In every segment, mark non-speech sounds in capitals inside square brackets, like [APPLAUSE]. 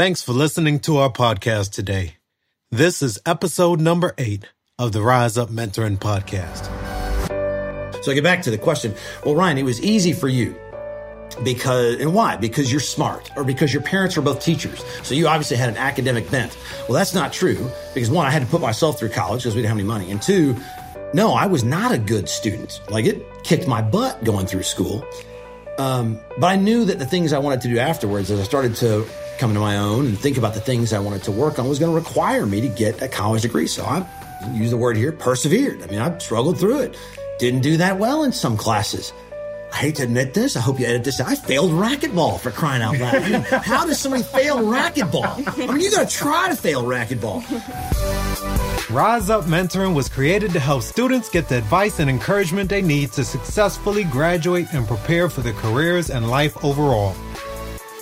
Thanks for listening to our podcast today. This is episode number eight of the Rise Up Mentoring Podcast. So I get back to the question. Well, Ryan, it was easy for you because, and why? Because you're smart or because your parents were both teachers. So you obviously had an academic bent. Well, that's not true because one, I had to put myself through college because we didn't have any money. And two, no, I was not a good student. Like it kicked my butt going through school. Um, but I knew that the things I wanted to do afterwards, as I started to come to my own and think about the things I wanted to work on, was going to require me to get a college degree. So I use the word here, persevered. I mean, I struggled through it. Didn't do that well in some classes. I hate to admit this. I hope you edit this. I failed racquetball for crying out loud. I mean, how does somebody fail racquetball? I mean, you got to try to fail racquetball. Rise Up Mentoring was created to help students get the advice and encouragement they need to successfully graduate and prepare for their careers and life overall.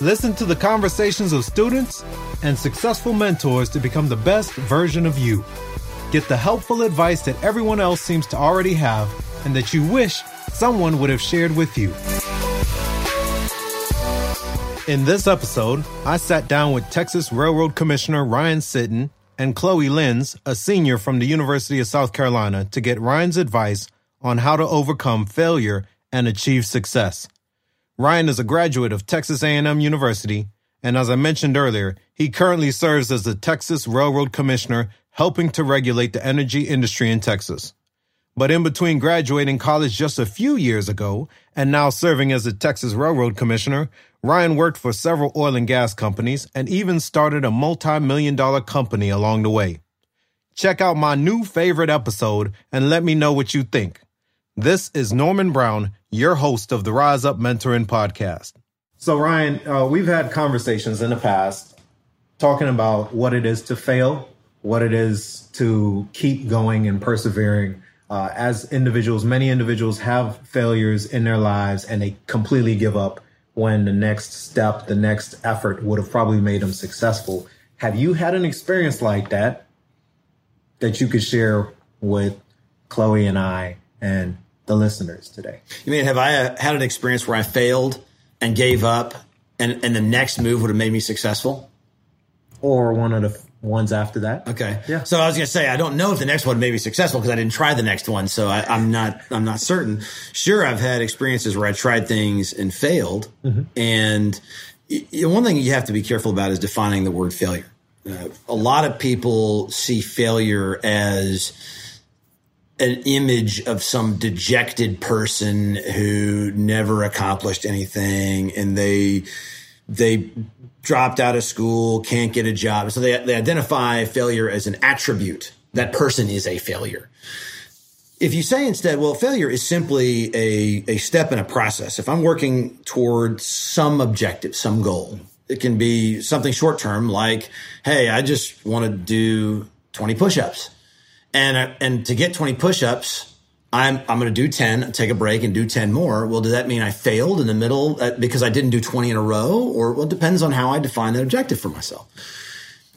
Listen to the conversations of students and successful mentors to become the best version of you. Get the helpful advice that everyone else seems to already have and that you wish someone would have shared with you. In this episode, I sat down with Texas Railroad Commissioner Ryan Sitton and Chloe Lenz, a senior from the University of South Carolina, to get Ryan's advice on how to overcome failure and achieve success. Ryan is a graduate of Texas A&M University, and as I mentioned earlier, he currently serves as the Texas Railroad Commissioner, helping to regulate the energy industry in Texas. But in between graduating college just a few years ago and now serving as the Texas Railroad Commissioner, Ryan worked for several oil and gas companies and even started a multi million dollar company along the way. Check out my new favorite episode and let me know what you think. This is Norman Brown, your host of the Rise Up Mentoring Podcast. So, Ryan, uh, we've had conversations in the past talking about what it is to fail, what it is to keep going and persevering uh, as individuals, many individuals have failures in their lives and they completely give up when the next step, the next effort would have probably made them successful. Have you had an experience like that that you could share with Chloe and I and the listeners today? You mean, have I uh, had an experience where I failed and gave up and, and the next move would have made me successful? Or one of the ones after that. Okay. Yeah. So I was going to say, I don't know if the next one may be successful because I didn't try the next one. So I, am not, I'm not certain. Sure. I've had experiences where I tried things and failed. Mm-hmm. And one thing you have to be careful about is defining the word failure. Uh, a lot of people see failure as an image of some dejected person who never accomplished anything and they, they dropped out of school, can't get a job. So they, they identify failure as an attribute. That person is a failure. If you say instead, well, failure is simply a, a step in a process. If I'm working toward some objective, some goal, it can be something short term like, hey, I just want to do 20 push ups. And, and to get 20 push ups, I'm I'm going to do 10, take a break and do 10 more. Well, does that mean I failed in the middle uh, because I didn't do 20 in a row or well it depends on how I define that objective for myself.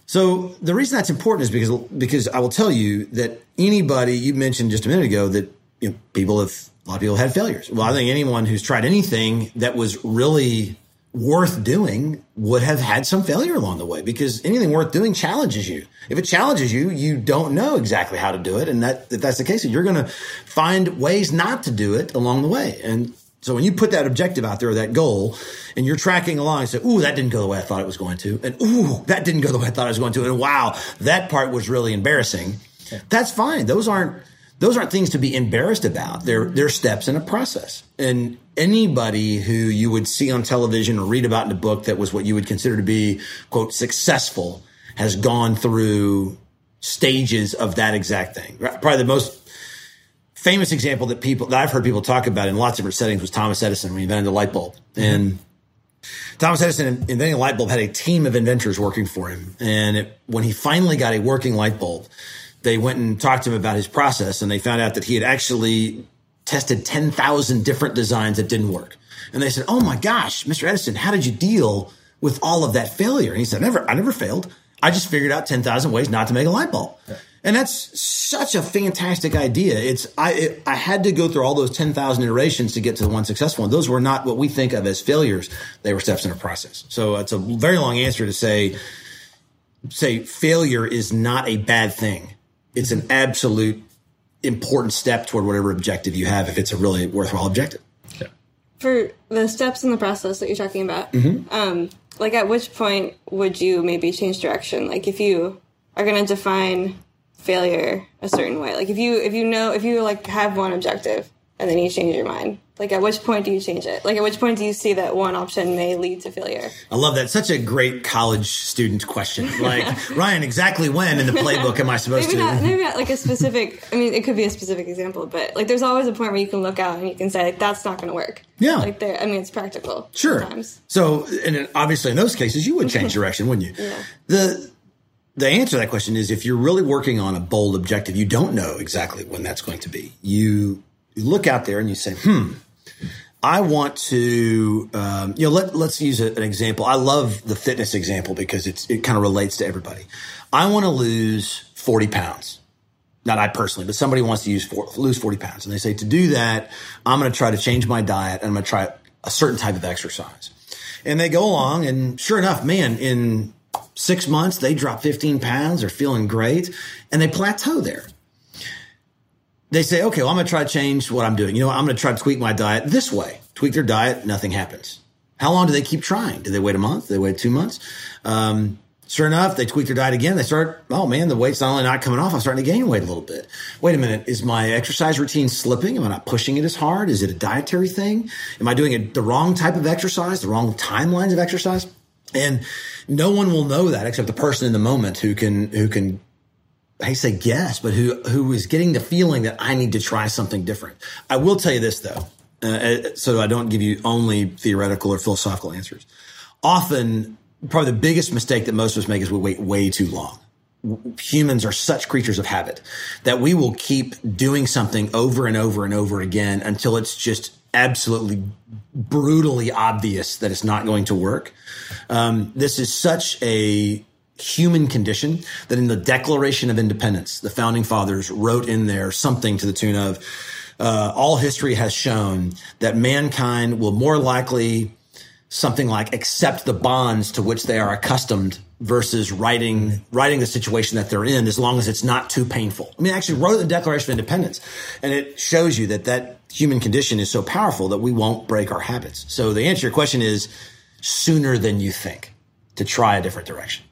So the reason that's important is because because I will tell you that anybody you mentioned just a minute ago that you know, people have a lot of people have had failures. Well, I think anyone who's tried anything that was really worth doing would have had some failure along the way because anything worth doing challenges you. If it challenges you, you don't know exactly how to do it. And that, if that's the case, you're going to find ways not to do it along the way. And so when you put that objective out there or that goal and you're tracking along and say, Ooh, that didn't go the way I thought it was going to. And Ooh, that didn't go the way I thought it was going to. And wow, that part was really embarrassing. That's fine. Those aren't, those aren't things to be embarrassed about. They're, they're steps in a process. And anybody who you would see on television or read about in a book that was what you would consider to be, quote, successful has gone through stages of that exact thing. Probably the most famous example that people, that I've heard people talk about in lots of different settings was Thomas Edison when he invented the light bulb. Mm-hmm. And Thomas Edison inventing a light bulb had a team of inventors working for him. And it, when he finally got a working light bulb, they went and talked to him about his process and they found out that he had actually tested 10,000 different designs that didn't work. And they said, Oh my gosh, Mr. Edison, how did you deal with all of that failure? And he said, never, I never failed. I just figured out 10,000 ways not to make a light bulb. Yeah. And that's such a fantastic idea. It's I it, I had to go through all those ten thousand iterations to get to the one successful one. Those were not what we think of as failures; they were steps in a process. So it's a very long answer to say say failure is not a bad thing. It's an mm-hmm. absolute important step toward whatever objective you have if it's a really worthwhile objective. Yeah. For the steps in the process that you're talking about, mm-hmm. um, like at which point would you maybe change direction? Like if you are going to define failure a certain way? Like if you if you know if you like have one objective and then you change your mind, like at which point do you change it? Like at which point do you see that one option may lead to failure? I love that. Such a great college student question. Like [LAUGHS] Ryan, exactly when in the playbook am I [LAUGHS] supposed maybe to? Not, maybe not like a specific. I mean, it could be a specific example, but like there's always a point where you can look out and you can say like that's not going to work. Yeah. Like there. I mean, it's practical. Sure. Sometimes. So, and obviously in those cases you would change [LAUGHS] direction, wouldn't you? Yeah. The the answer to that question is if you're really working on a bold objective, you don't know exactly when that's going to be. You, you look out there and you say, hmm, I want to, um, you know, let, let's use a, an example. I love the fitness example because it's, it kind of relates to everybody. I want to lose 40 pounds. Not I personally, but somebody wants to use for, lose 40 pounds. And they say, to do that, I'm going to try to change my diet and I'm going to try a certain type of exercise. And they go along and sure enough, man, in six months, they drop 15 pounds, they're feeling great, and they plateau there. They say, okay, well, I'm going to try to change what I'm doing. You know, I'm going to try to tweak my diet this way. Tweak their diet, nothing happens. How long do they keep trying? Do they wait a month? Do they wait two months? Um, sure enough, they tweak their diet again. They start, oh man, the weight's not only not coming off, I'm starting to gain weight a little bit. Wait a minute, is my exercise routine slipping? Am I not pushing it as hard? Is it a dietary thing? Am I doing a, the wrong type of exercise, the wrong timelines of exercise? And no one will know that except the person in the moment who can, who can, I say guess, but who, who is getting the feeling that I need to try something different. I will tell you this though, uh, uh, so I don't give you only theoretical or philosophical answers. Often, probably the biggest mistake that most of us make is we wait way too long humans are such creatures of habit that we will keep doing something over and over and over again until it's just absolutely brutally obvious that it's not going to work. Um, this is such a human condition that in the Declaration of Independence, the founding fathers wrote in there something to the tune of, uh, all history has shown that mankind will more likely something like accept the bonds to which they are accustomed versus writing writing the situation that they're in as long as it's not too painful. I mean, I actually wrote the Declaration of Independence, and it shows you that that human condition is so powerful that we won't break our habits. So the answer to your question is sooner than you think to try a different direction.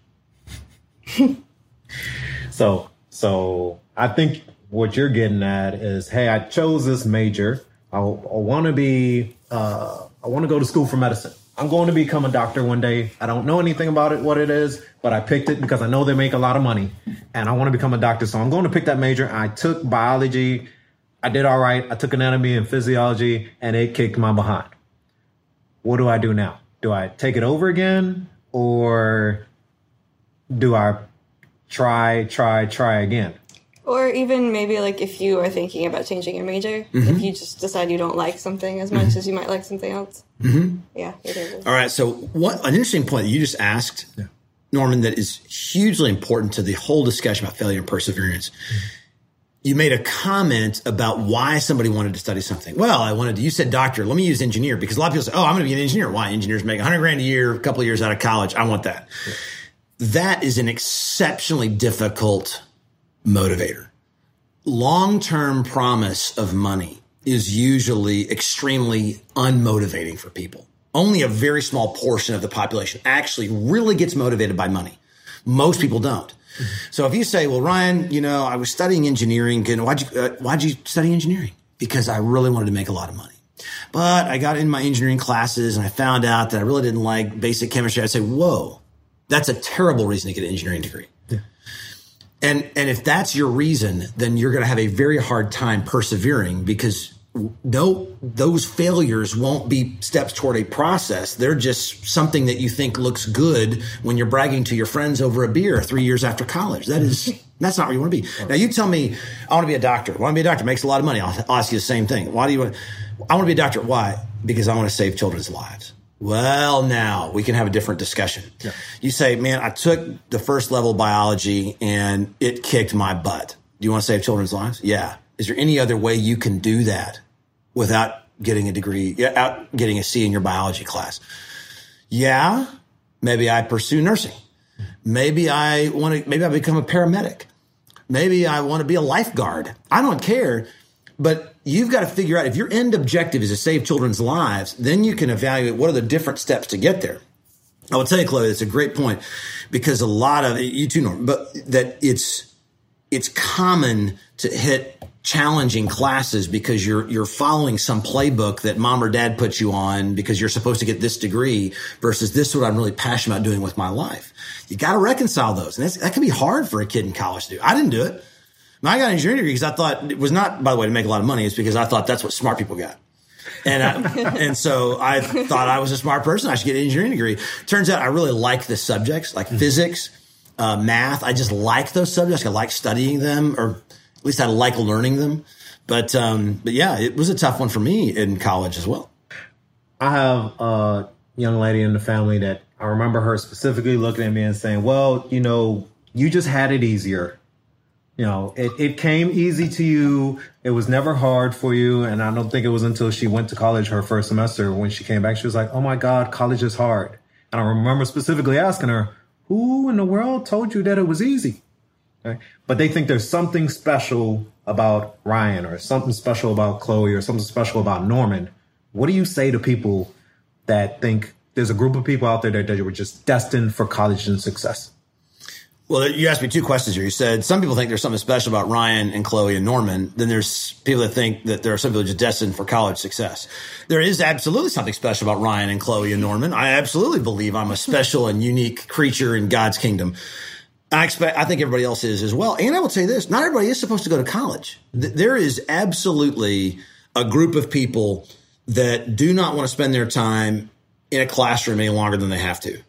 [LAUGHS] so, so I think what you're getting at is, hey, I chose this major. I, I want to be, uh, I want to go to school for medicine. I'm going to become a doctor one day. I don't know anything about it, what it is, but I picked it because I know they make a lot of money and I want to become a doctor. So I'm going to pick that major. I took biology. I did all right. I took anatomy and physiology and it kicked my behind. What do I do now? Do I take it over again or do I try, try, try again? Or even maybe like if you are thinking about changing your major, mm-hmm. if you just decide you don't like something as much mm-hmm. as you might like something else. Mm-hmm. Yeah. All right. So what an interesting point that you just asked, yeah. Norman, that is hugely important to the whole discussion about failure and perseverance. Mm-hmm. You made a comment about why somebody wanted to study something. Well, I wanted to, you said doctor, let me use engineer because a lot of people say, oh, I'm going to be an engineer. Why? Engineers make 100 grand a year, a couple of years out of college. I want that. Yeah. That is an exceptionally difficult motivator. Long term promise of money is usually extremely unmotivating for people. Only a very small portion of the population actually really gets motivated by money. Most people don't. So if you say, well, Ryan, you know, I was studying engineering and why'd you, uh, why'd you study engineering? Because I really wanted to make a lot of money. But I got in my engineering classes and I found out that I really didn't like basic chemistry. I'd say, whoa, that's a terrible reason to get an engineering degree. And, and if that's your reason, then you're going to have a very hard time persevering because no, those failures won't be steps toward a process. They're just something that you think looks good when you're bragging to your friends over a beer three years after college. That is, [LAUGHS] that's not where you want to be. Now you tell me, I want to be a doctor. I want to be a doctor. Makes a lot of money. I'll, I'll ask you the same thing. Why do you want, I want to be a doctor. Why? Because I want to save children's lives. Well, now we can have a different discussion. Yeah. You say, man, I took the first level biology and it kicked my butt. Do you want to save children's lives? Yeah. Is there any other way you can do that without getting a degree, out getting a C in your biology class? Yeah. Maybe I pursue nursing. Maybe I want to, maybe I become a paramedic. Maybe I want to be a lifeguard. I don't care. But you've got to figure out if your end objective is to save children's lives, then you can evaluate what are the different steps to get there. I will tell you, Chloe, it's a great point because a lot of you too, Norm, but that it's it's common to hit challenging classes because you're you're following some playbook that mom or dad put you on because you're supposed to get this degree versus this is what I'm really passionate about doing with my life. You got to reconcile those, and that can be hard for a kid in college to do. I didn't do it. I got an engineering degree because I thought it was not, by the way, to make a lot of money. It's because I thought that's what smart people got. and I, [LAUGHS] and so I thought I was a smart person. I should get an engineering degree. Turns out I really like the subjects, like mm-hmm. physics, uh, math. I just like those subjects. I like studying them, or at least I like learning them. But um, but yeah, it was a tough one for me in college as well. I have a young lady in the family that I remember her specifically looking at me and saying, "Well, you know, you just had it easier." You know, it, it came easy to you. It was never hard for you. And I don't think it was until she went to college her first semester when she came back, she was like, Oh my God, college is hard. And I remember specifically asking her, Who in the world told you that it was easy? Okay. But they think there's something special about Ryan or something special about Chloe or something special about Norman. What do you say to people that think there's a group of people out there that, that were just destined for college and success? Well, you asked me two questions here. You said some people think there's something special about Ryan and Chloe and Norman. Then there's people that think that there are some people just destined for college success. There is absolutely something special about Ryan and Chloe and Norman. I absolutely believe I'm a special and unique creature in God's kingdom. I expect, I think everybody else is as well. And I will say this, not everybody is supposed to go to college. There is absolutely a group of people that do not want to spend their time in a classroom any longer than they have to.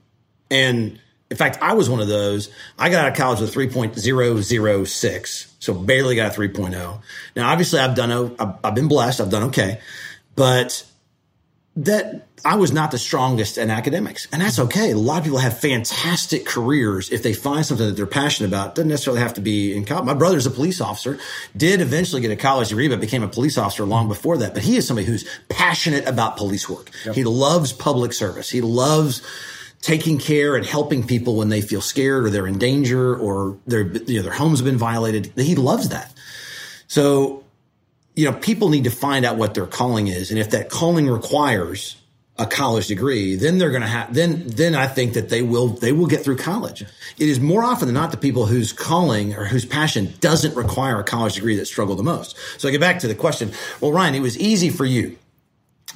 And in fact, I was one of those. I got out of college with 3.006, so barely got a 3.0. Now, obviously, I've done, I've been blessed. I've done okay, but that I was not the strongest in academics, and that's okay. A lot of people have fantastic careers if they find something that they're passionate about. Doesn't necessarily have to be in college. My brother's a police officer, did eventually get a college degree, but became a police officer long before that. But he is somebody who's passionate about police work. Yep. He loves public service. He loves taking care and helping people when they feel scared or they're in danger or their you know, their homes have been violated. He loves that. So, you know, people need to find out what their calling is, and if that calling requires a college degree, then they're going to have then then I think that they will they will get through college. It is more often than not the people whose calling or whose passion doesn't require a college degree that struggle the most. So I get back to the question. Well, Ryan, it was easy for you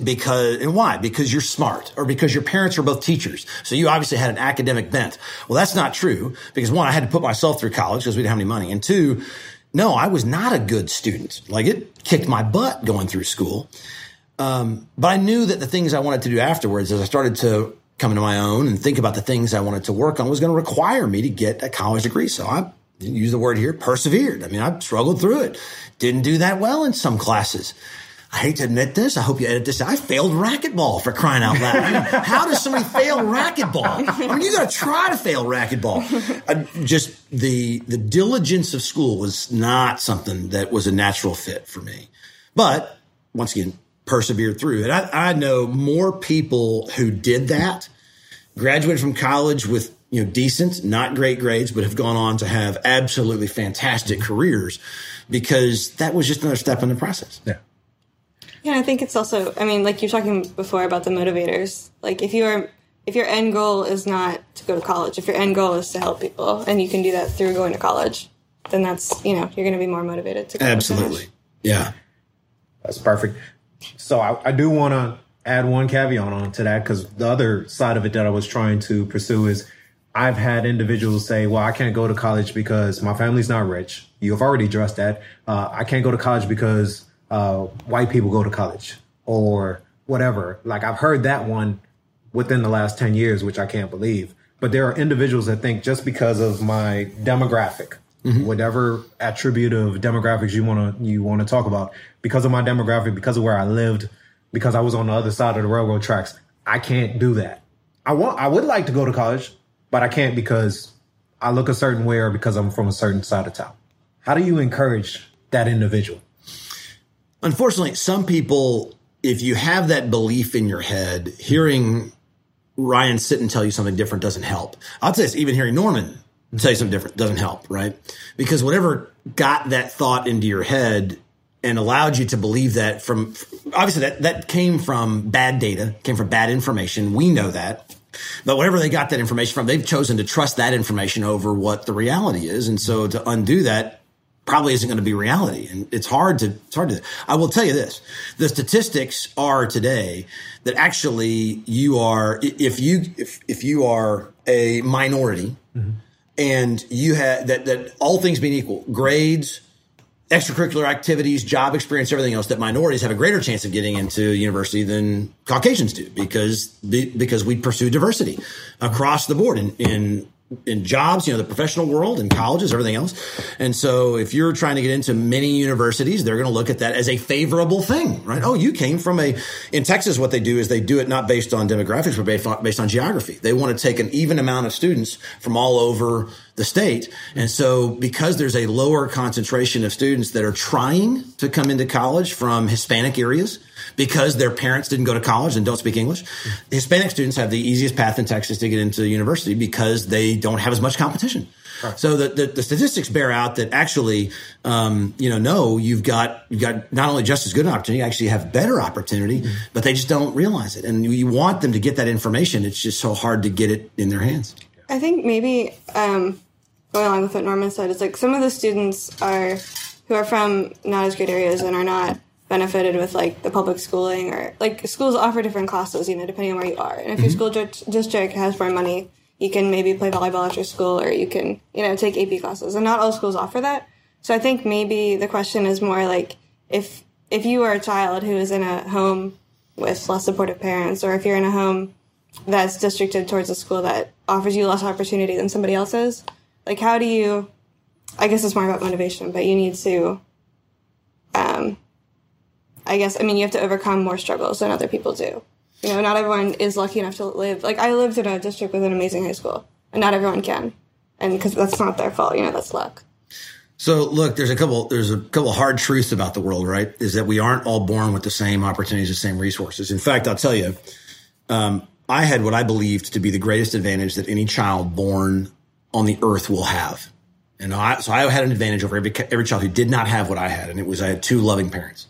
because and why? Because you're smart or because your parents were both teachers. So you obviously had an academic bent. Well that's not true because one i had to put myself through college because we didn't have any money. And two no i was not a good student. Like it kicked my butt going through school. Um, but i knew that the things i wanted to do afterwards as i started to come into my own and think about the things i wanted to work on was going to require me to get a college degree. So i didn't use the word here persevered. I mean i struggled through it. Didn't do that well in some classes I hate to admit this. I hope you edit this. I failed racquetball for crying out loud. I mean, how does somebody fail racquetball? I mean, you got to try to fail racquetball. Uh, just the the diligence of school was not something that was a natural fit for me. But once again, persevered through. And I, I know more people who did that, graduated from college with you know decent, not great grades, but have gone on to have absolutely fantastic careers because that was just another step in the process. Yeah. Yeah, I think it's also. I mean, like you're talking before about the motivators. Like if you are, if your end goal is not to go to college, if your end goal is to help people, and you can do that through going to college, then that's you know you're going to be more motivated to. Absolutely, yeah, that's perfect. So I, I do want to add one caveat on to that because the other side of it that I was trying to pursue is I've had individuals say, well, I can't go to college because my family's not rich. You've already addressed that. Uh, I can't go to college because uh, white people go to college or whatever. Like I've heard that one within the last 10 years, which I can't believe. But there are individuals that think just because of my demographic, mm-hmm. whatever attribute of demographics you want to you want to talk about, because of my demographic, because of where I lived, because I was on the other side of the railroad tracks, I can't do that. I want I would like to go to college, but I can't because I look a certain way or because I'm from a certain side of town. How do you encourage that individual? Unfortunately, some people, if you have that belief in your head, hearing Ryan Sitton tell you something different doesn't help. I'll say this, even hearing Norman tell you something different doesn't help, right? Because whatever got that thought into your head and allowed you to believe that from obviously that that came from bad data, came from bad information. We know that. But whatever they got that information from, they've chosen to trust that information over what the reality is. And so to undo that probably isn't going to be reality. And it's hard to, it's hard to, I will tell you this. The statistics are today that actually you are, if you, if, if you are a minority mm-hmm. and you have that, that all things being equal, grades, extracurricular activities, job experience, everything else, that minorities have a greater chance of getting into university than Caucasians do because because we pursue diversity across the board in, in in jobs, you know, the professional world and colleges, everything else. And so if you're trying to get into many universities, they're going to look at that as a favorable thing, right? Oh, you came from a, in Texas, what they do is they do it not based on demographics, but based on, based on geography. They want to take an even amount of students from all over the state. And so because there's a lower concentration of students that are trying to come into college from Hispanic areas, because their parents didn't go to college and don't speak English. Hispanic students have the easiest path in Texas to get into university because they don't have as much competition. Right. So the, the, the, statistics bear out that actually, um, you know, no, you've got you've got not only just as good an opportunity, you actually have better opportunity, mm-hmm. but they just don't realize it. And you want them to get that information. It's just so hard to get it in their hands. I think maybe um, going along with what Norman said, it's like some of the students are who are from not as great areas and are not benefited with like the public schooling or like schools offer different classes, you know, depending on where you are. And if mm-hmm. your school district has more money, you can maybe play volleyball after school or you can, you know, take AP classes. And not all schools offer that. So I think maybe the question is more like if if you are a child who is in a home with less supportive parents or if you're in a home that's districted towards a school that offers you less opportunity than somebody else's, like how do you I guess it's more about motivation, but you need to I guess, I mean, you have to overcome more struggles than other people do. You know, not everyone is lucky enough to live. Like, I lived in a district with an amazing high school, and not everyone can. And because that's not their fault, you know, that's luck. So look, there's a couple there's a couple hard truths about the world, right? Is that we aren't all born with the same opportunities, the same resources. In fact, I'll tell you, um, I had what I believed to be the greatest advantage that any child born on the earth will have. And I, so I had an advantage over every, every child who did not have what I had. And it was, I had two loving parents.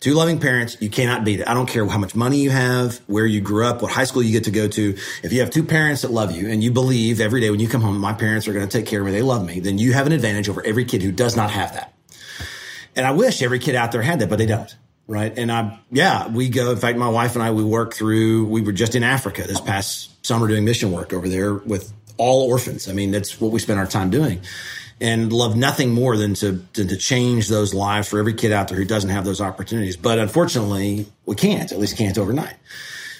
Two loving parents, you cannot beat it. I don't care how much money you have, where you grew up, what high school you get to go to. If you have two parents that love you and you believe every day when you come home, my parents are going to take care of me, they love me, then you have an advantage over every kid who does not have that. And I wish every kid out there had that, but they don't. Right. And I, yeah, we go. In fact, my wife and I, we work through, we were just in Africa this past summer doing mission work over there with all orphans. I mean, that's what we spend our time doing and love nothing more than to, to, to change those lives for every kid out there who doesn't have those opportunities. But unfortunately, we can't. At least can't overnight.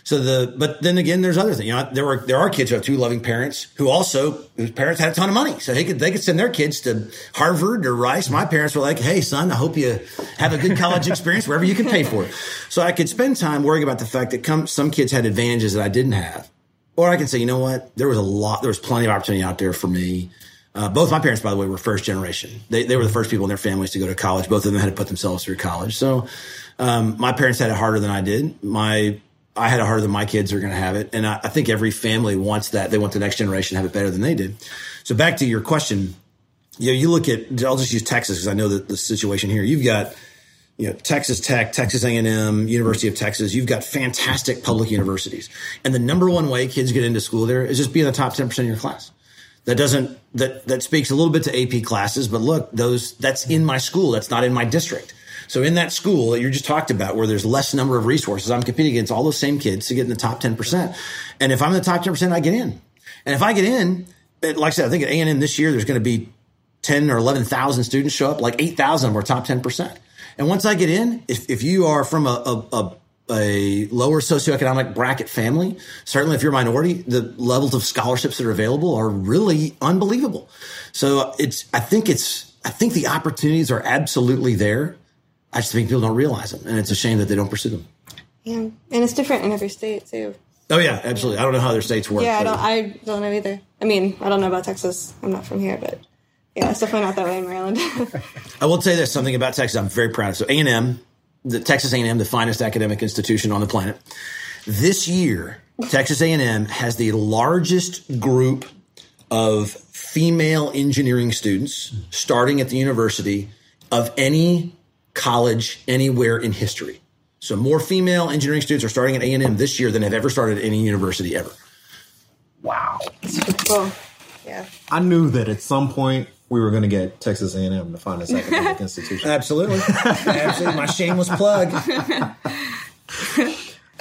So the but then again, there's other things. You know, there were there are kids who have two loving parents who also whose parents had a ton of money, so they could they could send their kids to Harvard or Rice. My parents were like, "Hey, son, I hope you have a good college experience wherever you can pay for it." So I could spend time worrying about the fact that come, some kids had advantages that I didn't have, or I can say, you know what, there was a lot, there was plenty of opportunity out there for me uh, both my parents, by the way, were first generation. They, they were the first people in their families to go to college. Both of them had to put themselves through college. So, um, my parents had it harder than I did. My, I had it harder than my kids are going to have it. And I, I, think every family wants that. They want the next generation to have it better than they did. So back to your question, you know, you look at, I'll just use Texas because I know that the situation here, you've got, you know, Texas Tech, Texas A&M, University of Texas, you've got fantastic public universities. And the number one way kids get into school there is just be in the top 10% of your class that doesn't that that speaks a little bit to AP classes, but look, those that's in my school, that's not in my district. So in that school that you just talked about, where there's less number of resources, I'm competing against all those same kids to get in the top 10%. And if I'm in the top 10%, I get in. And if I get in, like I said, I think at A&M this year, there's going to be 10 or 11,000 students show up, like 8,000 of them are top 10%. And once I get in, if, if you are from a, a, a a lower socioeconomic bracket family, certainly if you're a minority, the levels of scholarships that are available are really unbelievable. So it's, I think it's, I think the opportunities are absolutely there. I just think people don't realize them, and it's a shame that they don't pursue them. Yeah, and it's different in every state too. Oh yeah, absolutely. I don't know how their states work. Yeah, I don't. I don't know either. I mean, I don't know about Texas. I'm not from here, but yeah, it's definitely not that way in Maryland. [LAUGHS] I will tell you this something about Texas. I'm very proud of. So A and M, the Texas A and M, the finest academic institution on the planet. This year, Texas A and M has the largest group of female engineering students starting at the university of any college anywhere in history. So more female engineering students are starting at A and M this year than have ever started at any university ever. Wow. cool. Yeah. I knew that at some point we were going to get Texas A&M, to find the finest academic [LAUGHS] institution. Absolutely, absolutely. My shameless plug. [LAUGHS]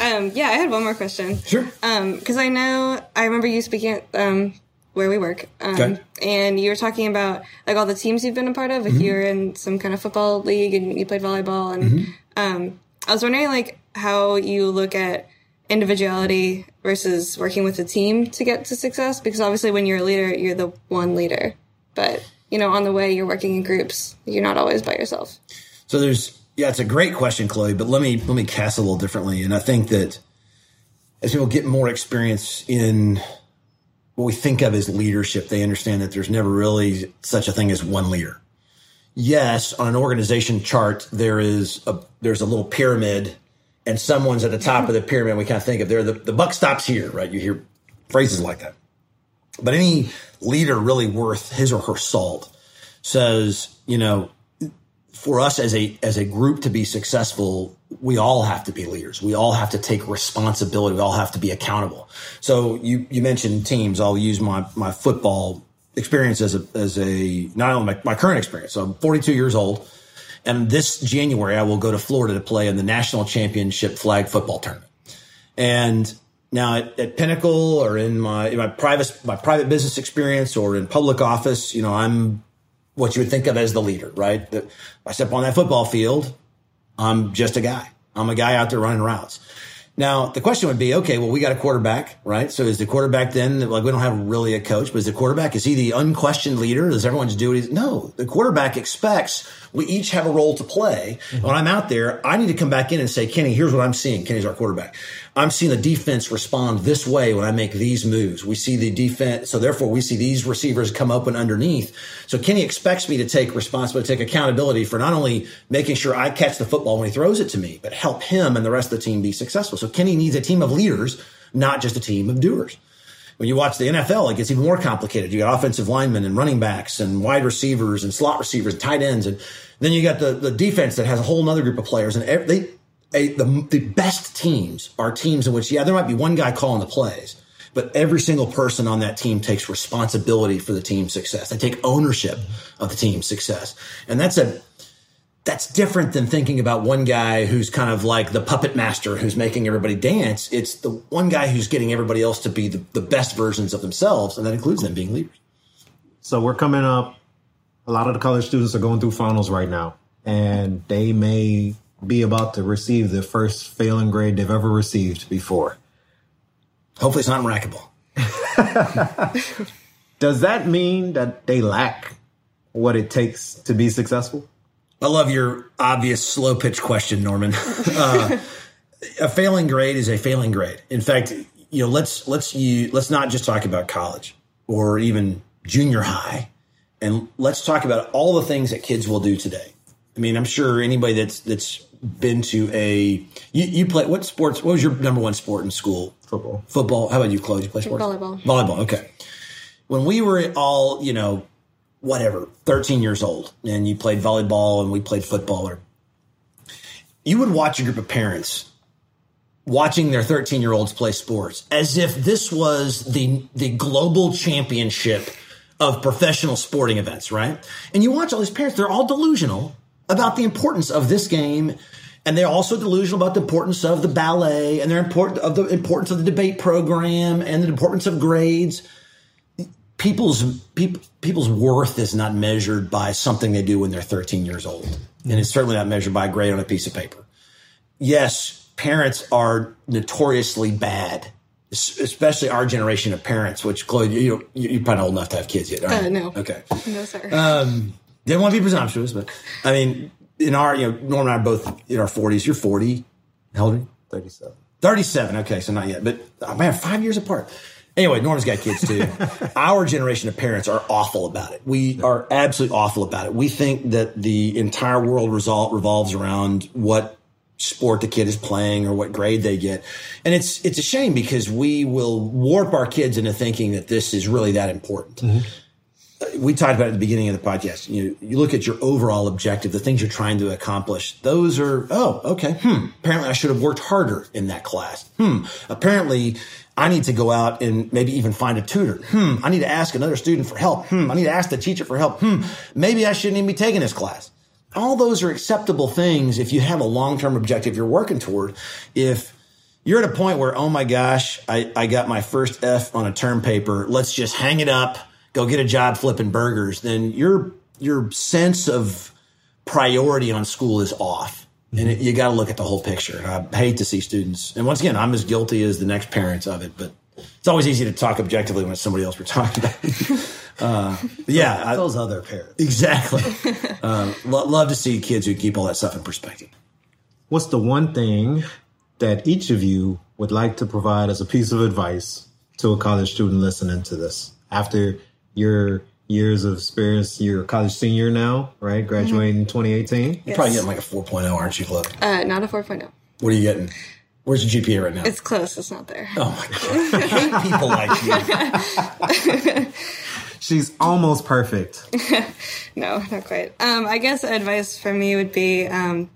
Um, yeah, I had one more question. Sure. Because I know I remember you speaking at um, where we work, um, Okay. and you were talking about like all the teams you've been a part of. Like you were in some kind of football league and you played volleyball, and um, I was wondering like how you look at individuality versus working with a team to get to success. Because obviously, when you're a leader, you're the one leader, but you know on the way you're working in groups. You're not always by yourself. So there's yeah, it's a great question, Chloe. But let me let me cast a little differently, and I think that as people get more experience in what we think of as leadership, they understand that there's never really such a thing as one leader. Yes, on an organization chart, there is a there's a little pyramid, and someone's at the top of the pyramid. We kind of think of there the, the buck stops here, right? You hear phrases like that. But any leader really worth his or her salt says, you know, for us as a as a group to be successful, we all have to be leaders. We all have to take responsibility. We all have to be accountable. So you you mentioned teams. I'll use my my football experience as a as a not only my, my current experience. So I'm 42 years old, and this January I will go to Florida to play in the national championship flag football tournament. And now at, at Pinnacle or in my in my private my private business experience or in public office, you know, I'm what you would think of as the leader, right? That I step on that football field, I'm just a guy. I'm a guy out there running routes. Now the question would be, okay, well, we got a quarterback, right? So is the quarterback then like we don't have really a coach, but is the quarterback is he the unquestioned leader? Does everyone just do what he's no? The quarterback expects we each have a role to play. Mm-hmm. When I'm out there, I need to come back in and say, Kenny, here's what I'm seeing. Kenny's our quarterback. I'm seeing the defense respond this way when I make these moves. We see the defense, so therefore we see these receivers come up and underneath. So Kenny expects me to take responsibility, take accountability for not only making sure I catch the football when he throws it to me, but help him and the rest of the team be successful. So Kenny needs a team of leaders, not just a team of doers. When you watch the NFL, it gets even more complicated. You got offensive linemen and running backs and wide receivers and slot receivers and tight ends. And then you got the, the defense that has a whole other group of players. And every, they, the, the best teams are teams in which, yeah, there might be one guy calling the plays, but every single person on that team takes responsibility for the team's success. They take ownership of the team's success. And that's a, that's different than thinking about one guy who's kind of like the puppet master who's making everybody dance. It's the one guy who's getting everybody else to be the, the best versions of themselves, and that includes them being leaders. So we're coming up. A lot of the college students are going through finals right now, and they may be about to receive the first failing grade they've ever received before. Hopefully, it's not racquetball. [LAUGHS] Does that mean that they lack what it takes to be successful? I love your obvious slow pitch question, Norman. [LAUGHS] uh, a failing grade is a failing grade. In fact, you know, let's let's you let's not just talk about college or even junior high, and let's talk about all the things that kids will do today. I mean, I'm sure anybody that's that's been to a you, you play what sports? What was your number one sport in school? Football. Football. How about you, Chloe? Did you play sports? Volleyball. Volleyball. Okay. When we were all, you know, whatever, 13 years old, and you played volleyball and we played football, or you would watch a group of parents watching their 13 year olds play sports as if this was the the global championship of professional sporting events, right? And you watch all these parents, they're all delusional about the importance of this game. And they're also delusional about the importance of the ballet and they're important of the importance of the debate program and the importance of grades. People's peop, people's worth is not measured by something they do when they're 13 years old. And it's certainly not measured by a grade on a piece of paper. Yes, parents are notoriously bad, especially our generation of parents, which Chloe, you, you- you're probably not old enough to have kids yet, aren't Uh, no. Okay. No, sir. Um, didn't want to be presumptuous, but I mean, in our, you know, Norm and I are both in our 40s. You're 40. How old are you? 37. 37. Okay, so not yet, but oh, man, five years apart. Anyway, Norm's got kids too. [LAUGHS] Our generation of parents are awful about it. We are absolutely awful about it. We think that the entire world result revolves around what sport the kid is playing or what grade they get. And it's it's a shame because we will warp our kids into thinking that this is really that important. Mm-hmm. We talked about at the beginning of the podcast. You you look at your overall objective, the things you're trying to accomplish. Those are oh okay. Hmm. Apparently, I should have worked harder in that class. Hmm. Apparently, I need to go out and maybe even find a tutor. Hmm. I need to ask another student for help. Hmm. I need to ask the teacher for help. Hmm. Maybe I shouldn't even be taking this class. All those are acceptable things if you have a long term objective you're working toward. If you're at a point where, oh my gosh, I, I got my first F on a term paper, let's just hang it up, go get a job flipping burgers, then your your sense of priority on school is off. And it, you got to look at the whole picture. I hate to see students, and once again, I'm as guilty as the next parents of it. But it's always easy to talk objectively when it's somebody else we're talking about. [LAUGHS] uh, yeah, those I, other parents. Exactly. [LAUGHS] uh, lo- love to see kids who keep all that stuff in perspective. What's the one thing that each of you would like to provide as a piece of advice to a college student listening to this after your years of experience. You're a college senior now, right? Graduating mm-hmm. in 2018. Yes. You're probably getting like a 4.0, aren't you, Chloe? Uh, not a 4.0. What are you getting? Where's your GPA right now? It's close. It's not there. Oh my god! [LAUGHS] I hate people like you. [LAUGHS] She's almost perfect. [LAUGHS] no, not quite. Um, I guess advice for me would be um,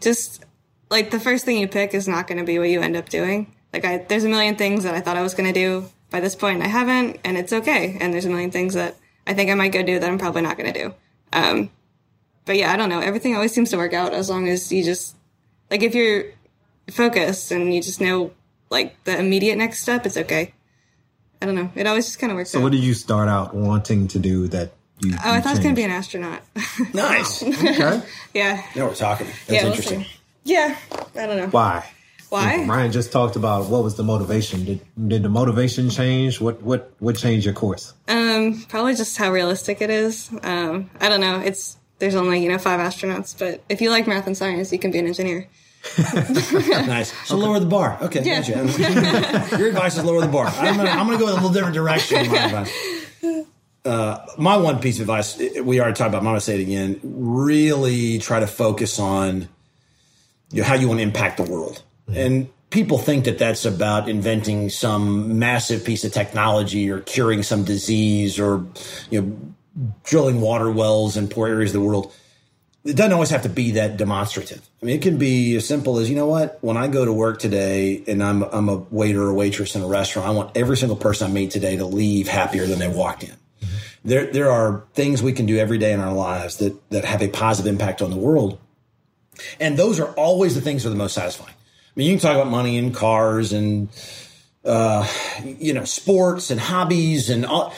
just like the first thing you pick is not going to be what you end up doing. Like I, there's a million things that I thought I was going to do by this point, point I haven't, and it's okay. And there's a million things that I think I might go do that I'm probably not going to do. Um, but yeah, I don't know. Everything always seems to work out as long as you just like if you're focused and you just know like the immediate next step, it's okay. I don't know. It always just kind of works. Out. So, out. what did you start out wanting to do that? You, oh, you I thought I was going to be an astronaut. nice. [LAUGHS] okay. Yeah. Now we're talking. That's yeah, interesting. We'll yeah. I don't know. Why? Why? Ryan just talked about what was the motivation. Did did the motivation change? What what what changed your course? Um, probably just how realistic it is. Um, I don't know. It's there's only you know five astronauts, but if you like math and science, you can be an engineer. [LAUGHS] nice. So okay. lower the bar. Okay. Yeah. Gotcha. [LAUGHS] Your advice is lower the bar. I'm gonna, I'm gonna go in a little different direction. My [LAUGHS] advice. Uh, my one piece of advice we already talked about. I'm gonna say it again. Really try to focus on you know, how you want to impact the world. And people think that that's about inventing some massive piece of technology or curing some disease or, you know, drilling water wells in poor areas of the world. It doesn't always have to be that demonstrative. I mean, it can be as simple as, you know what, when I go to work today and I'm, I'm a waiter or waitress in a restaurant, I want every single person I meet today to leave happier than they walked in. Mm-hmm. There, there are things we can do every day in our lives that, that have a positive impact on the world. And those are always the things that are the most satisfying. I mean, you can talk about money and cars and, uh, you know, sports and hobbies and all.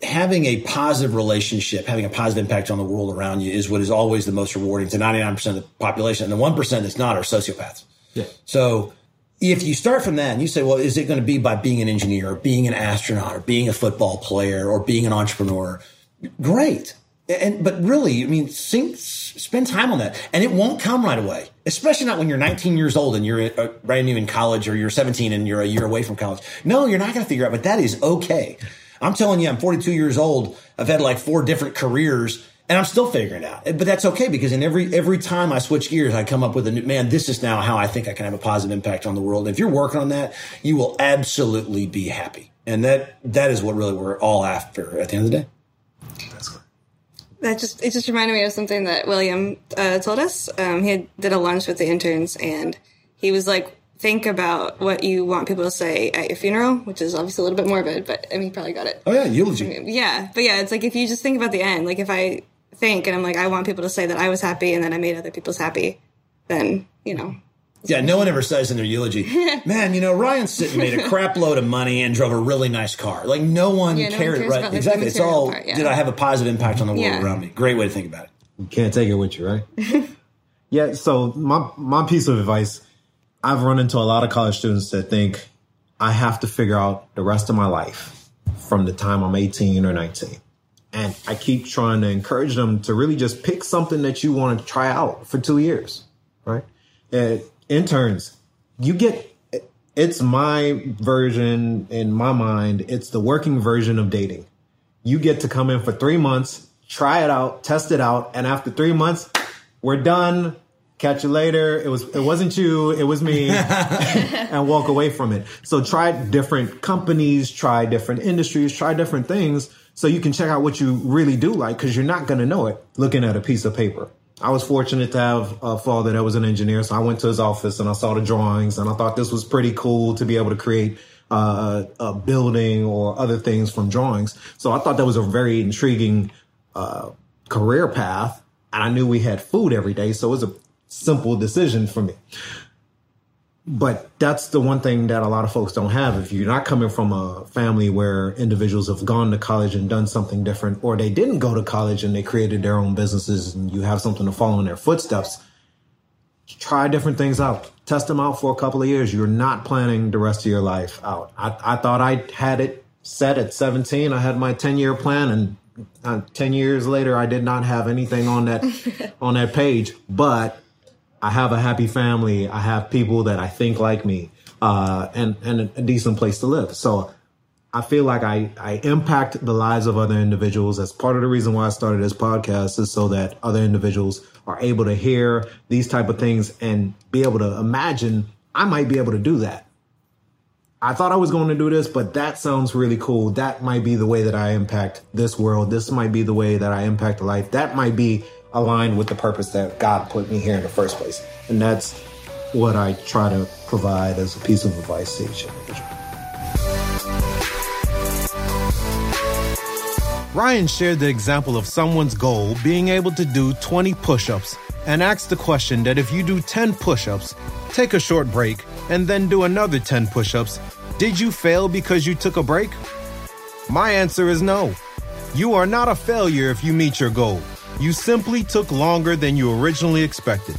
Having a positive relationship, having a positive impact on the world around you is what is always the most rewarding to 99% of the population. And the 1% that's not are sociopaths. Yeah. So if you start from that and you say, well, is it going to be by being an engineer or being an astronaut or being a football player or being an entrepreneur? Great. And, but really, I mean, think, spend time on that and it won't come right away, especially not when you're 19 years old and you're brand new in college or you're 17 and you're a year away from college. No, you're not going to figure out, but that is okay. I'm telling you, I'm 42 years old. I've had like four different careers and I'm still figuring it out. But that's okay because in every every time I switch gears, I come up with a new man. This is now how I think I can have a positive impact on the world. And if you're working on that, you will absolutely be happy. And that that is what really we're all after at the end of the day. That's that just it just reminded me of something that William uh, told us. Um, he had, did a lunch with the interns, and he was like, "Think about what you want people to say at your funeral," which is obviously a little bit morbid, but I mean, he probably got it. Oh yeah, eulogy. yeah, but yeah, it's like if you just think about the end, like if I think and I'm like, I want people to say that I was happy and that I made other people's happy, then you know yeah, no one ever says in their eulogy, [LAUGHS] man, you know, Ryan Sitton made a crap load of money and drove a really nice car. Like no one yeah, no cared, one right? Exactly. It's all part, yeah. did I have a positive impact on the world yeah. around me? Great way to think about it. You can't take it with you, right? [LAUGHS] yeah, so my my piece of advice, I've run into a lot of college students that think I have to figure out the rest of my life from the time I'm 18 or 19. And I keep trying to encourage them to really just pick something that you want to try out for two years, right? And interns, you get it's my version in my mind. It's the working version of dating. You get to come in for three months, try it out, test it out, and after three months, we're done. Catch you later. It was it wasn't you, it was me, [LAUGHS] [LAUGHS] and walk away from it. So try different companies, try different industries, try different things, so you can check out what you really do like, because you're not gonna know it looking at a piece of paper. I was fortunate to have a father that was an engineer, so I went to his office and I saw the drawings, and I thought this was pretty cool to be able to create uh, a building or other things from drawings. So I thought that was a very intriguing uh, career path. And I knew we had food every day. So it was a simple decision for me. But that's the one thing that a lot of folks don't have. If you're not coming from a family where individuals have gone to college and done something different, or they didn't go to college and they created their own businesses and you have something to follow in their footsteps, try different things out. Test them out for a couple of years. You're not planning the rest of your life out. I, I thought I had it set at 17. I had my 10 year plan and uh, 10 years later, I did not have anything on that, [LAUGHS] on that page, but I have a happy family. I have people that I think like me, uh, and, and a decent place to live. So I feel like I, I impact the lives of other individuals. That's part of the reason why I started this podcast is so that other individuals are able to hear these type of things and be able to imagine I might be able to do that. I thought I was going to do this, but that sounds really cool. That might be the way that I impact this world. This might be the way that I impact life. That might be aligned with the purpose that God put me here in the first place. And that's what I try to provide as a piece of advice to each individual. Ryan shared the example of someone's goal being able to do 20 push ups and asked the question that if you do 10 push ups, take a short break, and then do another 10 push ups, did you fail because you took a break? My answer is no. You are not a failure if you meet your goal. You simply took longer than you originally expected.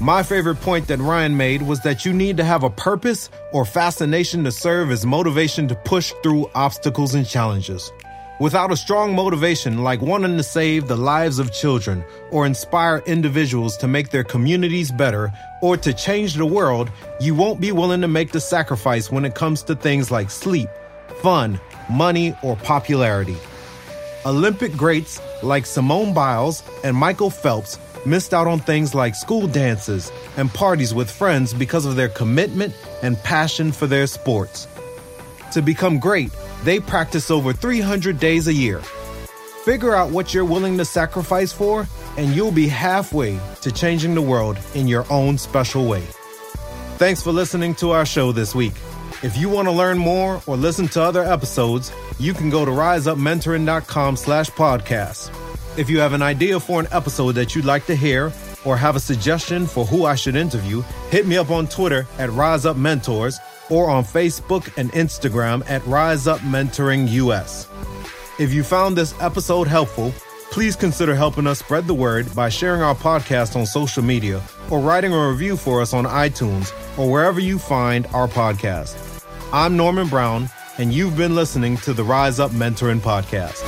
My favorite point that Ryan made was that you need to have a purpose or fascination to serve as motivation to push through obstacles and challenges. Without a strong motivation like wanting to save the lives of children or inspire individuals to make their communities better or to change the world, you won't be willing to make the sacrifice when it comes to things like sleep, fun, money, or popularity. Olympic greats like Simone Biles and Michael Phelps missed out on things like school dances and parties with friends because of their commitment and passion for their sports. To become great, they practice over 300 days a year. Figure out what you're willing to sacrifice for, and you'll be halfway to changing the world in your own special way. Thanks for listening to our show this week. If you want to learn more or listen to other episodes, you can go to riseupmentoring.com slash podcast. If you have an idea for an episode that you'd like to hear or have a suggestion for who I should interview, hit me up on Twitter at RiseUpMentors or on Facebook and Instagram at Rise Up Mentoring US. If you found this episode helpful, please consider helping us spread the word by sharing our podcast on social media or writing a review for us on iTunes or wherever you find our podcast. I'm Norman Brown, and you've been listening to the Rise Up Mentoring Podcast.